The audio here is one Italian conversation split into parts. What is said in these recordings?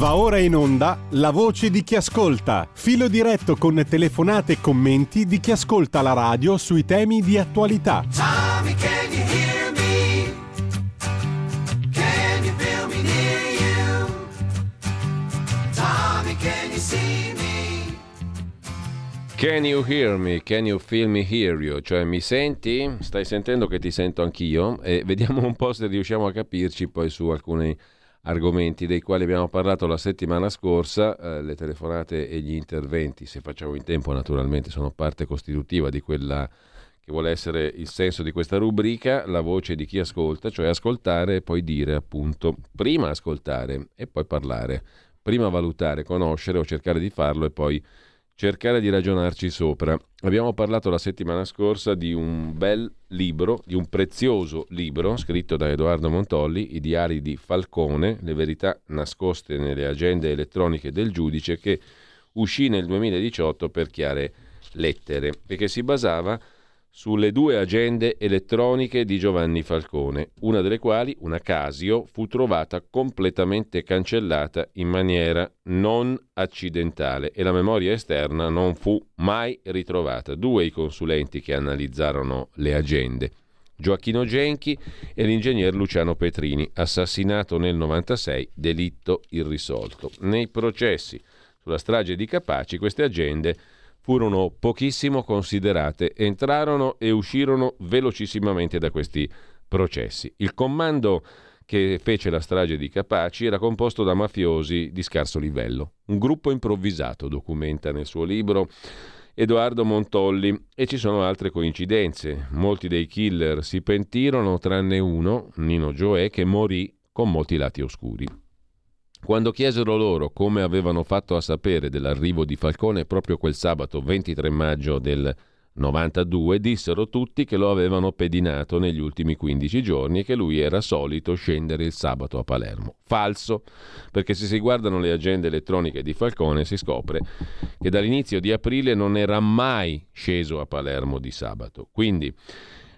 Va ora in onda la voce di chi ascolta, filo diretto con telefonate e commenti di chi ascolta la radio sui temi di attualità. Tommy, can you hear me? Can you feel me near you? Tommy, can you see me? Can you hear me? Can you feel me hear you? Cioè mi senti? Stai sentendo che ti sento anch'io? E vediamo un po' se riusciamo a capirci poi su alcuni argomenti dei quali abbiamo parlato la settimana scorsa, eh, le telefonate e gli interventi, se facciamo in tempo naturalmente, sono parte costitutiva di quella che vuole essere il senso di questa rubrica, la voce di chi ascolta, cioè ascoltare e poi dire appunto, prima ascoltare e poi parlare, prima valutare, conoscere o cercare di farlo e poi cercare di ragionarci sopra. Abbiamo parlato la settimana scorsa di un bel libro, di un prezioso libro scritto da Edoardo Montolli, I diari di Falcone, le verità nascoste nelle agende elettroniche del giudice, che uscì nel 2018 per chiare lettere e che si basava sulle due agende elettroniche di Giovanni Falcone, una delle quali, una Casio, fu trovata completamente cancellata in maniera non accidentale e la memoria esterna non fu mai ritrovata. Due i consulenti che analizzarono le agende. Gioacchino Genchi e l'ingegner Luciano Petrini, assassinato nel 96, delitto irrisolto. Nei processi sulla strage di Capaci queste agende furono pochissimo considerate, entrarono e uscirono velocissimamente da questi processi. Il comando che fece la strage di Capaci era composto da mafiosi di scarso livello, un gruppo improvvisato, documenta nel suo libro Edoardo Montolli e ci sono altre coincidenze. Molti dei killer si pentirono tranne uno, Nino Gioè, che morì con molti lati oscuri. Quando chiesero loro come avevano fatto a sapere dell'arrivo di Falcone proprio quel sabato 23 maggio del 92, dissero tutti che lo avevano pedinato negli ultimi 15 giorni e che lui era solito scendere il sabato a Palermo. Falso, perché se si guardano le agende elettroniche di Falcone si scopre che dall'inizio di aprile non era mai sceso a Palermo di sabato. Quindi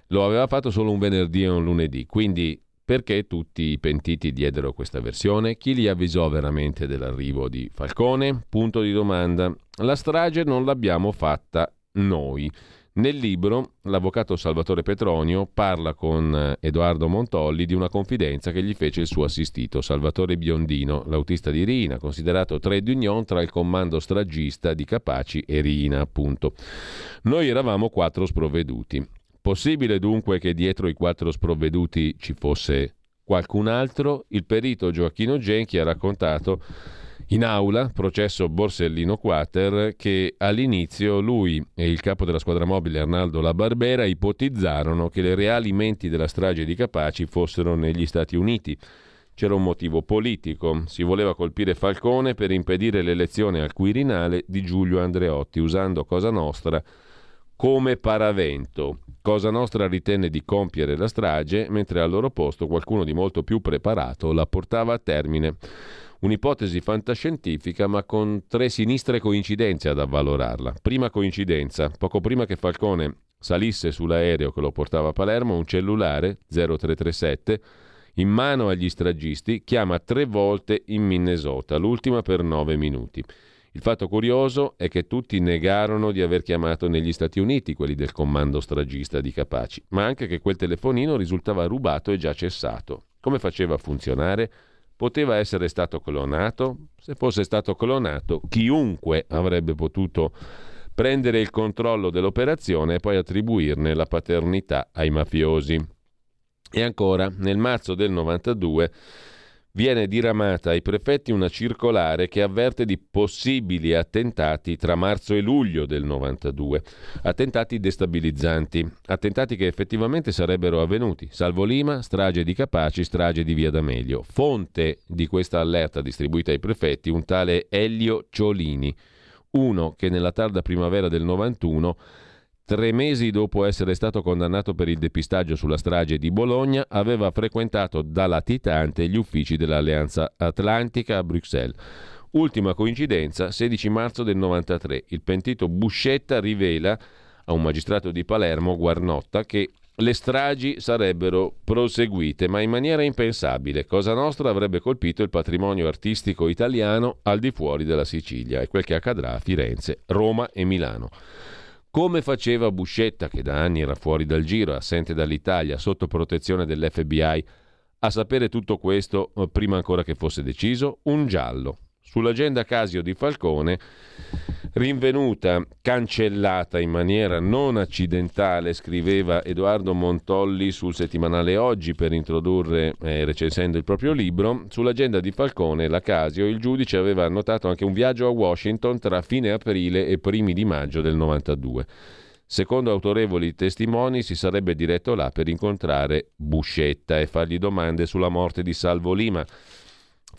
lo aveva fatto solo un venerdì e un lunedì. Quindi perché tutti i pentiti diedero questa versione? Chi li avvisò veramente dell'arrivo di Falcone? Punto di domanda. La strage non l'abbiamo fatta noi. Nel libro l'avvocato Salvatore Petronio parla con eh, Edoardo Montolli di una confidenza che gli fece il suo assistito, Salvatore Biondino, l'autista di Rina, considerato trade union tra il comando stragista di Capaci e Rina, appunto. Noi eravamo quattro sprovveduti. Possibile dunque che dietro i quattro sprovveduti ci fosse qualcun altro? Il perito Gioacchino Genchi ha raccontato in aula, processo Borsellino Quater, che all'inizio lui e il capo della squadra mobile Arnaldo La Barbera ipotizzarono che le reali menti della strage di Capaci fossero negli Stati Uniti. C'era un motivo politico, si voleva colpire Falcone per impedire l'elezione al Quirinale di Giulio Andreotti usando Cosa Nostra come paravento. Cosa Nostra ritenne di compiere la strage, mentre al loro posto qualcuno di molto più preparato la portava a termine. Un'ipotesi fantascientifica, ma con tre sinistre coincidenze ad avvalorarla. Prima coincidenza, poco prima che Falcone salisse sull'aereo che lo portava a Palermo, un cellulare 0337 in mano agli stragisti chiama tre volte in Minnesota, l'ultima per nove minuti. Il fatto curioso è che tutti negarono di aver chiamato negli Stati Uniti quelli del comando stragista di Capaci, ma anche che quel telefonino risultava rubato e già cessato. Come faceva a funzionare? Poteva essere stato clonato? Se fosse stato clonato, chiunque avrebbe potuto prendere il controllo dell'operazione e poi attribuirne la paternità ai mafiosi. E ancora, nel marzo del 92 viene diramata ai prefetti una circolare che avverte di possibili attentati tra marzo e luglio del 92, attentati destabilizzanti, attentati che effettivamente sarebbero avvenuti, salvo Lima, strage di Capaci, strage di Via D'Amelio. Fonte di questa allerta distribuita ai prefetti un tale Elio Ciolini, uno che nella tarda primavera del 91 Tre mesi dopo essere stato condannato per il depistaggio sulla strage di Bologna, aveva frequentato da latitante gli uffici dell'Alleanza Atlantica a Bruxelles. Ultima coincidenza, 16 marzo del 93, il pentito Buscetta rivela a un magistrato di Palermo, Guarnotta, che le stragi sarebbero proseguite, ma in maniera impensabile. Cosa Nostra avrebbe colpito il patrimonio artistico italiano al di fuori della Sicilia e quel che accadrà a Firenze, Roma e Milano. Come faceva Buscetta, che da anni era fuori dal giro, assente dall'Italia, sotto protezione dell'FBI, a sapere tutto questo eh, prima ancora che fosse deciso? Un giallo. Sull'agenda Casio di Falcone, rinvenuta, cancellata in maniera non accidentale, scriveva Edoardo Montolli sul settimanale Oggi per introdurre, eh, recensendo il proprio libro, sull'agenda di Falcone, la Casio, il giudice aveva annotato anche un viaggio a Washington tra fine aprile e primi di maggio del 92. Secondo autorevoli testimoni si sarebbe diretto là per incontrare Buscetta e fargli domande sulla morte di Salvo Lima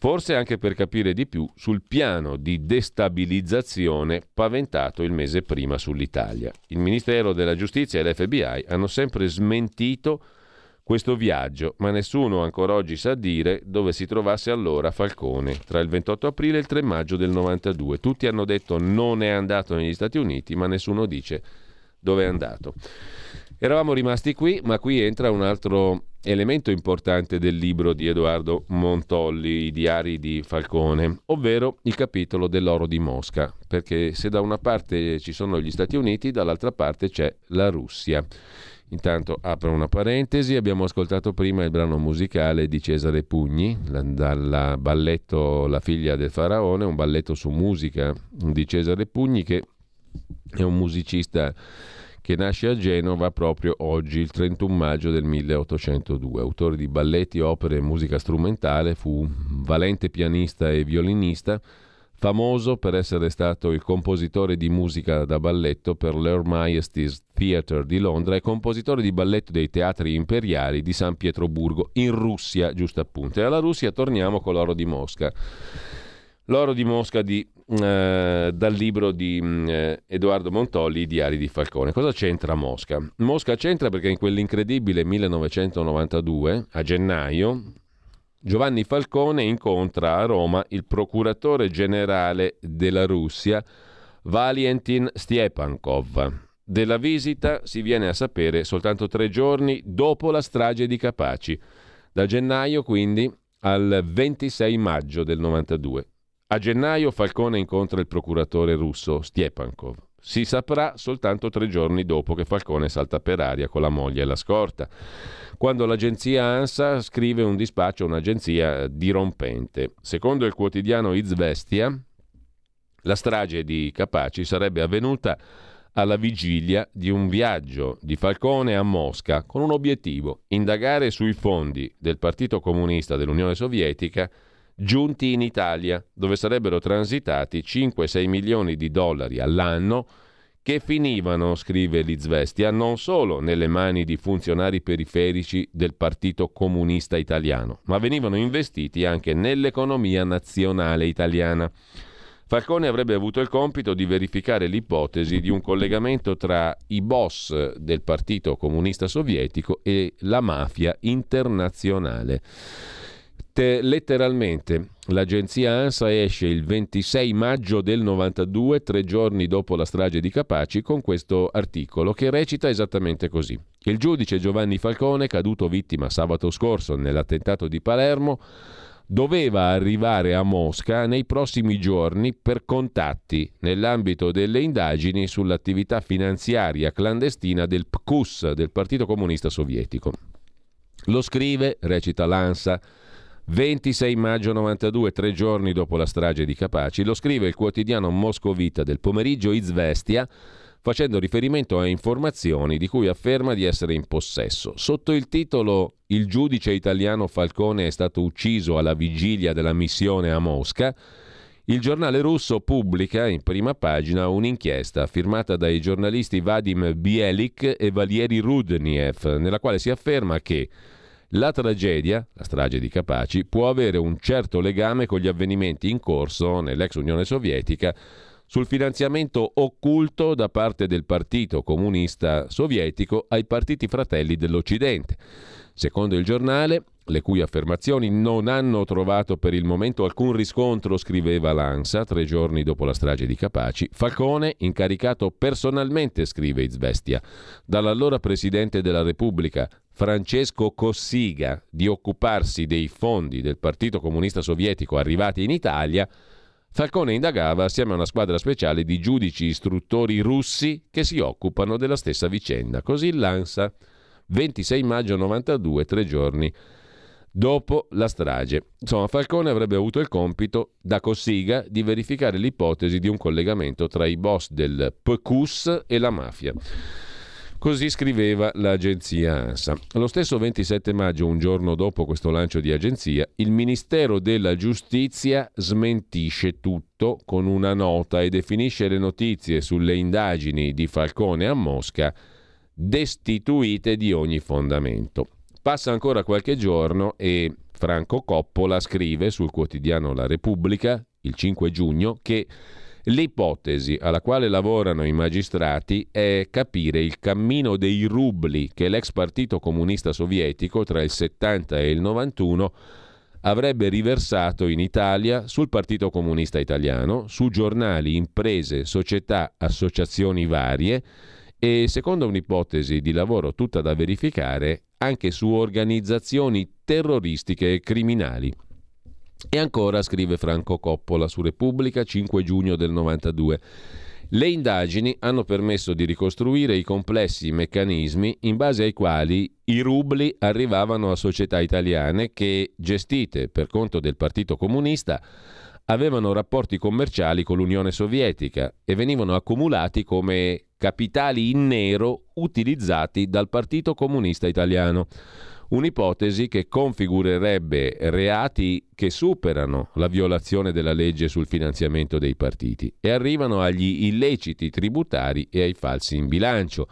forse anche per capire di più sul piano di destabilizzazione paventato il mese prima sull'Italia. Il Ministero della Giustizia e l'FBI hanno sempre smentito questo viaggio, ma nessuno ancora oggi sa dire dove si trovasse allora Falcone tra il 28 aprile e il 3 maggio del 92. Tutti hanno detto non è andato negli Stati Uniti, ma nessuno dice dove è andato. Eravamo rimasti qui, ma qui entra un altro elemento importante del libro di Edoardo Montolli, I diari di Falcone, ovvero il capitolo dell'oro di Mosca, perché se da una parte ci sono gli Stati Uniti, dall'altra parte c'è la Russia. Intanto apro una parentesi, abbiamo ascoltato prima il brano musicale di Cesare Pugni, dal balletto La figlia del faraone, un balletto su musica di Cesare Pugni che è un musicista che nasce a Genova proprio oggi, il 31 maggio del 1802. Autore di balletti, opere e musica strumentale, fu valente pianista e violinista, famoso per essere stato il compositore di musica da balletto per l'Her Majesty's Theatre di Londra e compositore di balletto dei teatri imperiali di San Pietroburgo in Russia, giusto appunto. E alla Russia torniamo con l'oro di Mosca. L'oro di Mosca di, eh, dal libro di eh, Edoardo Montolli, I diari di Falcone. Cosa c'entra Mosca? Mosca c'entra perché in quell'incredibile 1992, a gennaio, Giovanni Falcone incontra a Roma il procuratore generale della Russia, Valentin Stiepankov. Della visita si viene a sapere soltanto tre giorni dopo la strage di Capaci, da gennaio quindi al 26 maggio del 92. A gennaio Falcone incontra il procuratore russo Stiepankov. Si saprà soltanto tre giorni dopo che Falcone salta per aria con la moglie e la scorta, quando l'agenzia ANSA scrive un dispaccio a un'agenzia dirompente. Secondo il quotidiano Izvestia, la strage di Capaci sarebbe avvenuta alla vigilia di un viaggio di Falcone a Mosca con un obiettivo, indagare sui fondi del Partito Comunista dell'Unione Sovietica giunti in Italia, dove sarebbero transitati 5-6 milioni di dollari all'anno che finivano, scrive Lizvestia, non solo nelle mani di funzionari periferici del Partito Comunista Italiano, ma venivano investiti anche nell'economia nazionale italiana. Falcone avrebbe avuto il compito di verificare l'ipotesi di un collegamento tra i boss del Partito Comunista Sovietico e la mafia internazionale letteralmente l'agenzia ANSA esce il 26 maggio del 92, tre giorni dopo la strage di Capaci, con questo articolo che recita esattamente così. Il giudice Giovanni Falcone, caduto vittima sabato scorso nell'attentato di Palermo, doveva arrivare a Mosca nei prossimi giorni per contatti nell'ambito delle indagini sull'attività finanziaria clandestina del PQS, del Partito Comunista Sovietico. Lo scrive, recita l'ANSA, 26 maggio 92, tre giorni dopo la strage di Capaci, lo scrive il quotidiano moscovita del pomeriggio Izvestia, facendo riferimento a informazioni di cui afferma di essere in possesso. Sotto il titolo Il giudice italiano Falcone è stato ucciso alla vigilia della missione a Mosca, il giornale russo pubblica in prima pagina un'inchiesta firmata dai giornalisti Vadim Bielik e Valieri Rudniev, nella quale si afferma che la tragedia, la strage di Capaci, può avere un certo legame con gli avvenimenti in corso nell'ex Unione Sovietica sul finanziamento occulto da parte del Partito Comunista Sovietico ai partiti fratelli dell'Occidente. Secondo il giornale, le cui affermazioni non hanno trovato per il momento alcun riscontro, scriveva l'ANSA tre giorni dopo la strage di Capaci. Falcone, incaricato personalmente, scrive Izvestia, dall'allora Presidente della Repubblica, Francesco Cossiga, di occuparsi dei fondi del Partito Comunista Sovietico arrivati in Italia, Falcone indagava assieme a una squadra speciale di giudici istruttori russi che si occupano della stessa vicenda. Così l'ANSA, 26 maggio 92, tre giorni dopo la strage. Insomma, Falcone avrebbe avuto il compito da Cossiga di verificare l'ipotesi di un collegamento tra i boss del PQS e la mafia. Così scriveva l'agenzia ANSA. Lo stesso 27 maggio, un giorno dopo questo lancio di agenzia, il Ministero della Giustizia smentisce tutto con una nota e definisce le notizie sulle indagini di Falcone a Mosca destituite di ogni fondamento. Passa ancora qualche giorno e Franco Coppola scrive sul quotidiano La Repubblica, il 5 giugno, che L'ipotesi alla quale lavorano i magistrati è capire il cammino dei rubli che l'ex partito comunista sovietico tra il 70 e il 91 avrebbe riversato in Italia sul Partito Comunista Italiano, su giornali, imprese, società, associazioni varie e, secondo un'ipotesi di lavoro tutta da verificare, anche su organizzazioni terroristiche e criminali. E ancora, scrive Franco Coppola su Repubblica, 5 giugno del 92. Le indagini hanno permesso di ricostruire i complessi meccanismi in base ai quali i rubli arrivavano a società italiane che, gestite per conto del Partito Comunista, avevano rapporti commerciali con l'Unione Sovietica e venivano accumulati come capitali in nero utilizzati dal Partito Comunista Italiano. Un'ipotesi che configurerebbe reati che superano la violazione della legge sul finanziamento dei partiti e arrivano agli illeciti tributari e ai falsi in bilancio.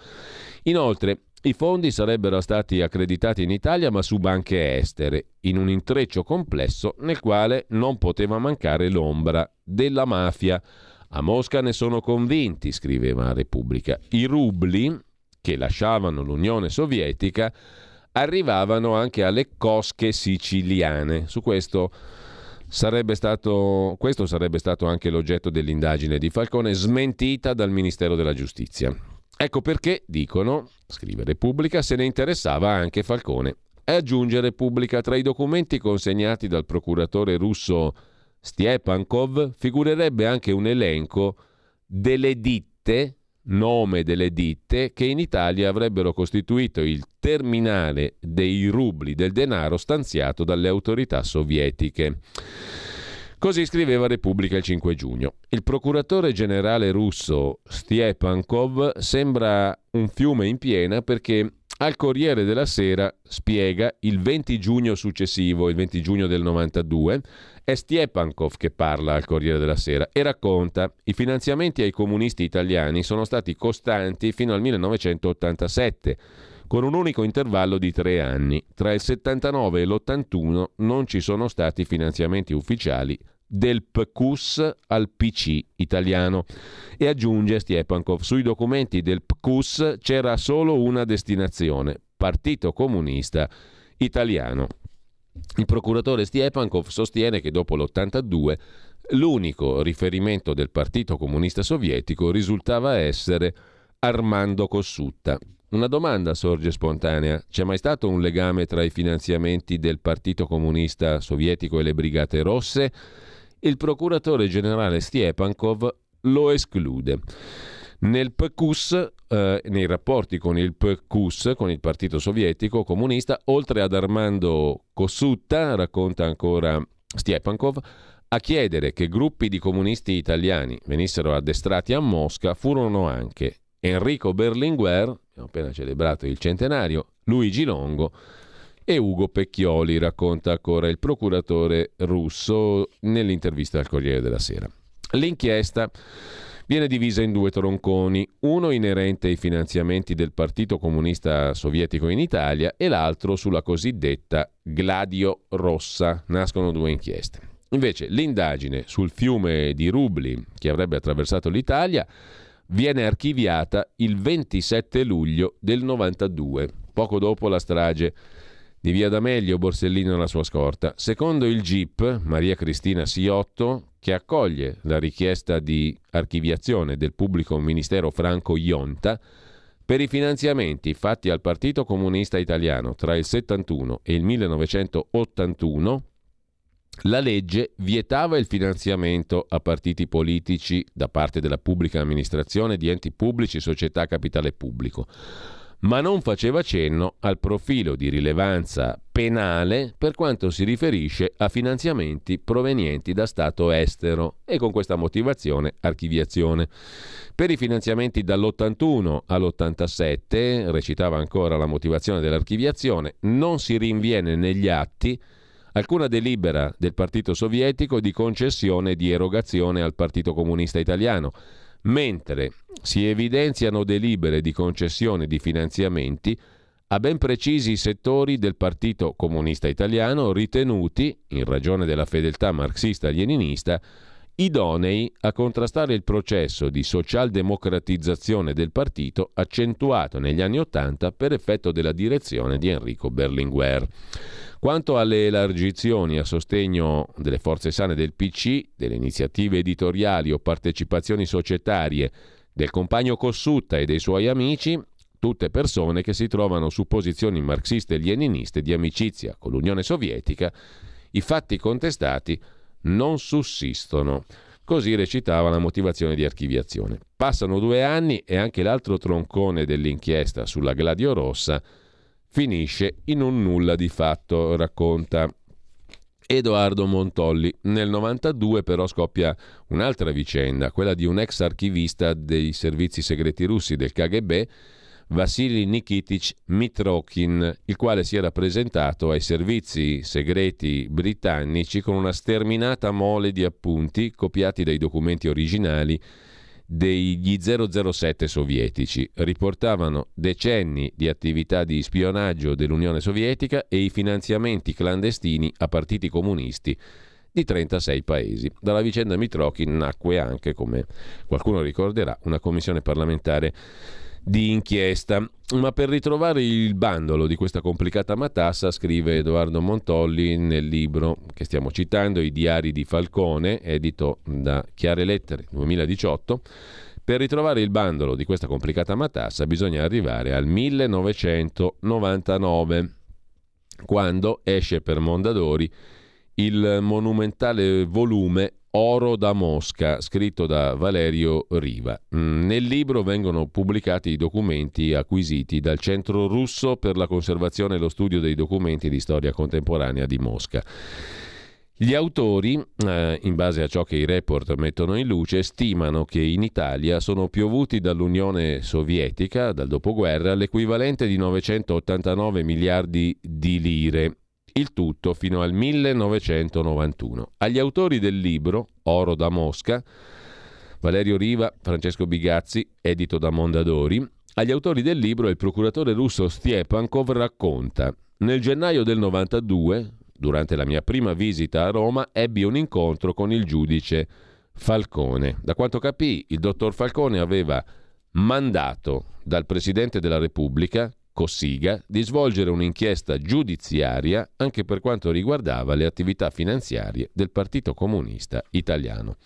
Inoltre, i fondi sarebbero stati accreditati in Italia ma su banche estere, in un intreccio complesso nel quale non poteva mancare l'ombra della mafia. A Mosca ne sono convinti, scriveva Repubblica. I rubli che lasciavano l'Unione Sovietica arrivavano anche alle cosche siciliane. Su questo sarebbe stato, questo sarebbe stato anche l'oggetto dell'indagine di Falcone, smentita dal Ministero della Giustizia. Ecco perché, dicono, scrive Repubblica, se ne interessava anche Falcone. E aggiunge Repubblica, tra i documenti consegnati dal procuratore russo Stiepankov figurerebbe anche un elenco delle ditte nome delle ditte che in Italia avrebbero costituito il terminale dei rubli del denaro stanziato dalle autorità sovietiche. Così scriveva Repubblica il 5 giugno. Il procuratore generale russo Stiepankov sembra un fiume in piena perché al Corriere della Sera spiega il 20 giugno successivo, il 20 giugno del 92, è Stiepankov che parla al Corriere della Sera e racconta i finanziamenti ai comunisti italiani sono stati costanti fino al 1987 con un unico intervallo di tre anni. Tra il 79 e l'81 non ci sono stati finanziamenti ufficiali del PQS al PC italiano. E aggiunge Stiepankov, sui documenti del PQS c'era solo una destinazione, Partito Comunista Italiano. Il procuratore Stiepankov sostiene che dopo l'82 l'unico riferimento del Partito Comunista Sovietico risultava essere Armando Cossutta. Una domanda sorge spontanea. C'è mai stato un legame tra i finanziamenti del Partito Comunista Sovietico e le Brigate Rosse? il procuratore generale Stiepankov lo esclude. Nel PQS, eh, nei rapporti con il PQS, con il Partito Sovietico Comunista, oltre ad Armando Cossutta, racconta ancora Stiepankov, a chiedere che gruppi di comunisti italiani venissero addestrati a Mosca furono anche Enrico Berlinguer, abbiamo appena celebrato il centenario, Luigi Longo, e Ugo Pecchioli, racconta ancora il procuratore russo nell'intervista al Corriere della Sera. L'inchiesta viene divisa in due tronconi, uno inerente ai finanziamenti del Partito Comunista Sovietico in Italia e l'altro sulla cosiddetta Gladio Rossa. Nascono due inchieste. Invece l'indagine sul fiume di rubli che avrebbe attraversato l'Italia viene archiviata il 27 luglio del 92, poco dopo la strage Di via D'Amelio Borsellino alla sua scorta. Secondo il GIP, Maria Cristina Siotto, che accoglie la richiesta di archiviazione del pubblico ministero Franco Ionta, per i finanziamenti fatti al Partito Comunista Italiano tra il 71 e il 1981, la legge vietava il finanziamento a partiti politici da parte della pubblica amministrazione di enti pubblici, società a capitale pubblico ma non faceva cenno al profilo di rilevanza penale per quanto si riferisce a finanziamenti provenienti da Stato estero e con questa motivazione archiviazione. Per i finanziamenti dall'81 all'87, recitava ancora la motivazione dell'archiviazione, non si rinviene negli atti alcuna delibera del Partito Sovietico di concessione di erogazione al Partito Comunista Italiano mentre si evidenziano delibere di concessione di finanziamenti a ben precisi settori del Partito Comunista Italiano ritenuti, in ragione della fedeltà marxista-leninista, idonei a contrastare il processo di socialdemocratizzazione del partito accentuato negli anni Ottanta per effetto della direzione di Enrico Berlinguer. Quanto alle elargizioni a sostegno delle forze sane del PC, delle iniziative editoriali o partecipazioni societarie del compagno Cossutta e dei suoi amici, tutte persone che si trovano su posizioni marxiste e leniniste di amicizia con l'Unione Sovietica, i fatti contestati non sussistono. Così recitava la motivazione di archiviazione. Passano due anni e anche l'altro troncone dell'inchiesta sulla Gladio Rossa finisce in un nulla di fatto, racconta Edoardo Montolli. Nel 92 però scoppia un'altra vicenda, quella di un ex archivista dei servizi segreti russi del KGB, Vassili Nikitich Mitrokin, il quale si era presentato ai servizi segreti britannici con una sterminata mole di appunti copiati dai documenti originali degli 007 sovietici. Riportavano decenni di attività di spionaggio dell'Unione Sovietica e i finanziamenti clandestini a partiti comunisti di 36 paesi. Dalla vicenda Mitrokin nacque anche, come qualcuno ricorderà, una commissione parlamentare di inchiesta. Ma per ritrovare il bandolo di questa complicata matassa, scrive Edoardo Montolli nel libro che stiamo citando, I diari di Falcone, edito da Chiare Lettere 2018. Per ritrovare il bandolo di questa complicata matassa bisogna arrivare al 1999, quando esce per Mondadori il monumentale volume Oro da Mosca, scritto da Valerio Riva. Mm, nel libro vengono pubblicati i documenti acquisiti dal Centro Russo per la conservazione e lo studio dei documenti di storia contemporanea di Mosca. Gli autori, eh, in base a ciò che i report mettono in luce, stimano che in Italia sono piovuti dall'Unione Sovietica, dal dopoguerra, l'equivalente di 989 miliardi di lire, il tutto fino al 1991. Agli autori del libro Oro da Mosca, Valerio Riva, Francesco Bigazzi, edito da Mondadori, agli autori del libro il procuratore russo Stiepankov racconta nel gennaio del 92, durante la mia prima visita a Roma, ebbi un incontro con il giudice Falcone. Da quanto capì, il dottor Falcone aveva mandato dal Presidente della Repubblica Cossiga di svolgere un'inchiesta giudiziaria anche per quanto riguardava le attività finanziarie del Partito Comunista Italiano.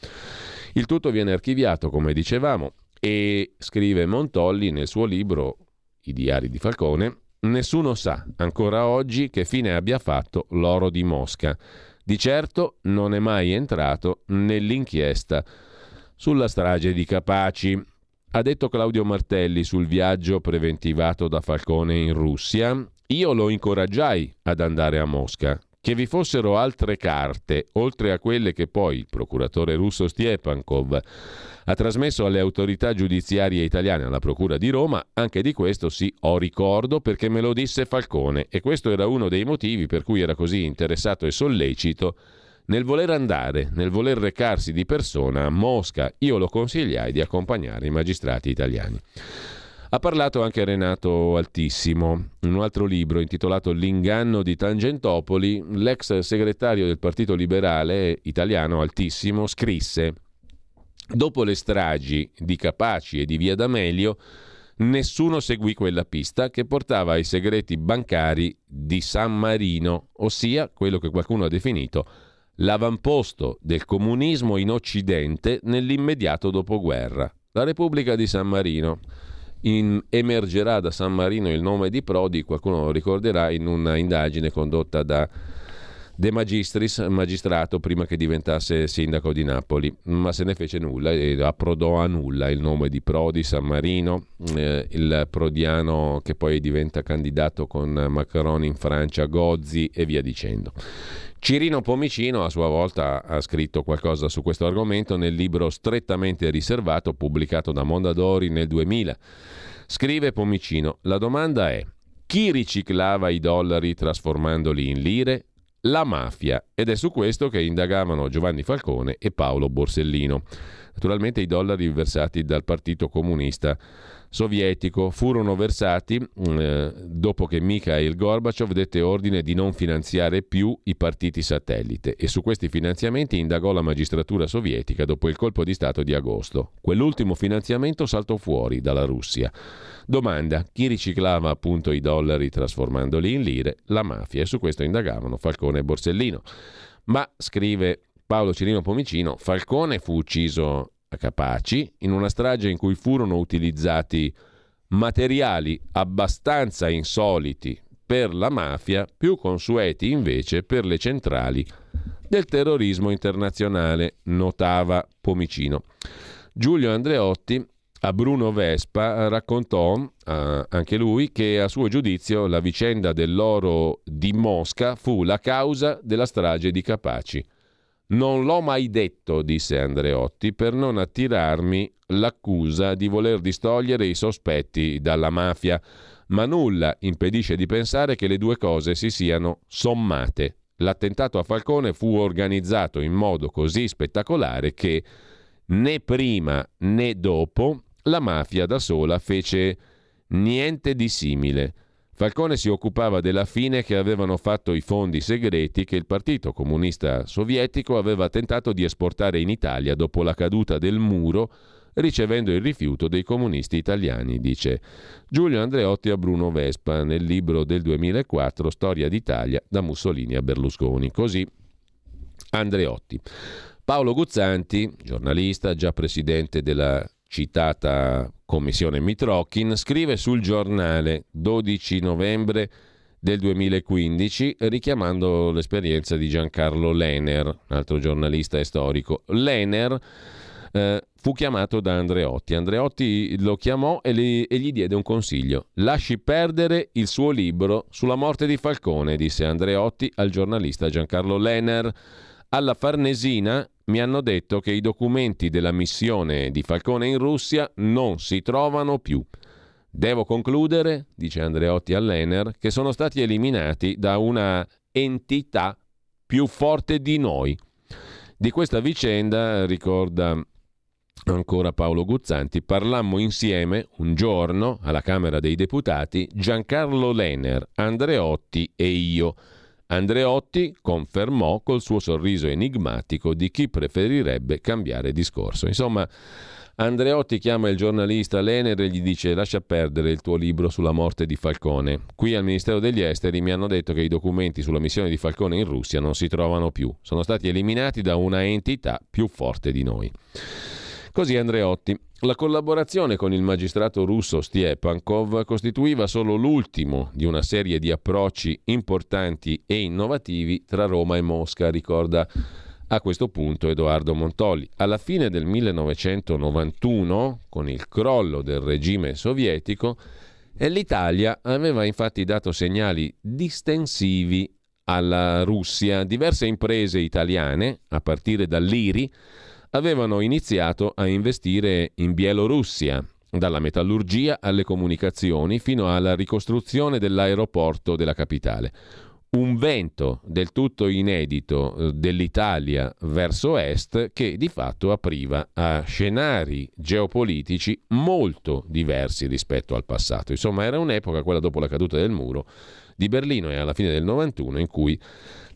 Il tutto viene archiviato, come dicevamo, e scrive Montolli nel suo libro I diari di Falcone, nessuno sa ancora oggi che fine abbia fatto l'oro di Mosca. Di certo non è mai entrato nell'inchiesta sulla strage di Capaci. Ha detto Claudio Martelli sul viaggio preventivato da Falcone in Russia, io lo incoraggiai ad andare a Mosca. Che vi fossero altre carte, oltre a quelle che poi il procuratore russo Stiepankov ha trasmesso alle autorità giudiziarie italiane alla Procura di Roma, anche di questo sì ho ricordo perché me lo disse Falcone e questo era uno dei motivi per cui era così interessato e sollecito nel voler andare, nel voler recarsi di persona a Mosca, io lo consigliai di accompagnare i magistrati italiani. Ha parlato anche Renato Altissimo. In un altro libro intitolato L'inganno di Tangentopoli, l'ex segretario del Partito Liberale italiano Altissimo scrisse Dopo le stragi di Capaci e di Via D'Amelio, nessuno seguì quella pista che portava ai segreti bancari di San Marino, ossia quello che qualcuno ha definito l'avamposto del comunismo in Occidente nell'immediato dopoguerra, la Repubblica di San Marino. In, emergerà da San Marino il nome di Prodi, qualcuno lo ricorderà, in una indagine condotta da De Magistris, magistrato prima che diventasse sindaco di Napoli, ma se ne fece nulla e approdò a nulla il nome di Prodi, San Marino, eh, il prodiano che poi diventa candidato con Macron in Francia, Gozzi e via dicendo. Cirino Pomicino a sua volta ha scritto qualcosa su questo argomento nel libro strettamente riservato pubblicato da Mondadori nel 2000. Scrive Pomicino, la domanda è chi riciclava i dollari trasformandoli in lire? La mafia ed è su questo che indagavano Giovanni Falcone e Paolo Borsellino. Naturalmente i dollari versati dal Partito Comunista sovietico furono versati mm, eh, dopo che Mikhail Gorbaciov dette ordine di non finanziare più i partiti satellite e su questi finanziamenti indagò la magistratura sovietica dopo il colpo di Stato di agosto. Quell'ultimo finanziamento saltò fuori dalla Russia. Domanda, chi riciclava appunto i dollari trasformandoli in lire? La mafia e su questo indagavano Falcone e Borsellino. Ma, scrive Paolo Cirino Pomicino, Falcone fu ucciso a Capaci in una strage in cui furono utilizzati materiali abbastanza insoliti per la mafia, più consueti invece per le centrali del terrorismo internazionale, notava Pomicino. Giulio Andreotti a Bruno Vespa raccontò eh, anche lui che a suo giudizio la vicenda dell'oro di Mosca fu la causa della strage di Capaci. Non l'ho mai detto, disse Andreotti, per non attirarmi l'accusa di voler distogliere i sospetti dalla mafia, ma nulla impedisce di pensare che le due cose si siano sommate. L'attentato a Falcone fu organizzato in modo così spettacolare che né prima né dopo la mafia da sola fece niente di simile. Falcone si occupava della fine che avevano fatto i fondi segreti che il Partito Comunista Sovietico aveva tentato di esportare in Italia dopo la caduta del muro, ricevendo il rifiuto dei comunisti italiani, dice Giulio Andreotti a Bruno Vespa nel libro del 2004 Storia d'Italia da Mussolini a Berlusconi. Così Andreotti. Paolo Guzzanti, giornalista, già presidente della citata commissione Mitrochin, scrive sul giornale 12 novembre del 2015 richiamando l'esperienza di Giancarlo Lener, un altro giornalista e storico. Lener eh, fu chiamato da Andreotti. Andreotti lo chiamò e, li, e, gli diede un consiglio. Lasci perdere il suo libro sulla morte di Falcone, disse Andreotti al giornalista Giancarlo Lener. Alla Farnesina mi hanno detto che i documenti della missione di Falcone in Russia non si trovano più. Devo concludere, dice Andreotti all'Ener, che sono stati eliminati da una entità più forte di noi. Di questa vicenda, ricorda ancora Paolo Guzzanti, parlammo insieme un giorno alla Camera dei Deputati Giancarlo Lener, Andreotti e io Andreotti confermò col suo sorriso enigmatico di chi preferirebbe cambiare discorso. Insomma, Andreotti chiama il giornalista Lener e gli dice lascia perdere il tuo libro sulla morte di Falcone. Qui al Ministero degli Esteri mi hanno detto che i documenti sulla missione di Falcone in Russia non si trovano più, sono stati eliminati da una entità più forte di noi. Così Andreotti. La collaborazione con il magistrato russo Stiepankov costituiva solo l'ultimo di una serie di approcci importanti e innovativi tra Roma e Mosca, ricorda a questo punto Edoardo Montolli. Alla fine del 1991, con il crollo del regime sovietico, l'Italia aveva infatti dato segnali distensivi alla Russia. Diverse imprese italiane, a partire dall'IRI, avevano iniziato a investire in Bielorussia, dalla metallurgia alle comunicazioni fino alla ricostruzione dell'aeroporto della capitale. Un vento del tutto inedito eh, dell'Italia verso est che di fatto apriva a scenari geopolitici molto diversi rispetto al passato. Insomma, era un'epoca, quella dopo la caduta del muro di Berlino e alla fine del 91, in cui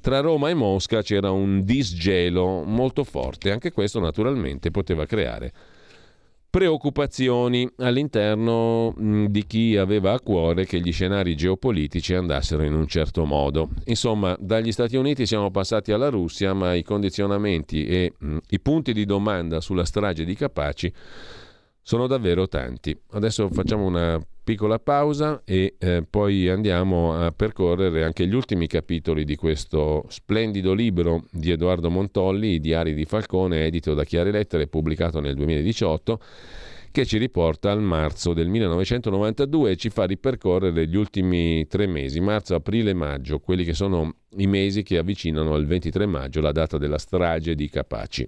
tra Roma e Mosca c'era un disgelo molto forte, anche questo naturalmente poteva creare preoccupazioni all'interno mh, di chi aveva a cuore che gli scenari geopolitici andassero in un certo modo. Insomma, dagli Stati Uniti siamo passati alla Russia, ma i condizionamenti e mh, i punti di domanda sulla strage di Capaci sono davvero tanti. Adesso facciamo una piccola pausa e eh, poi andiamo a percorrere anche gli ultimi capitoli di questo splendido libro di Edoardo Montolli, I diari di Falcone, edito da Chiare Lettere, pubblicato nel 2018 che ci riporta al marzo del 1992 e ci fa ripercorrere gli ultimi tre mesi, marzo, aprile e maggio, quelli che sono i mesi che avvicinano al 23 maggio, la data della strage di Capaci.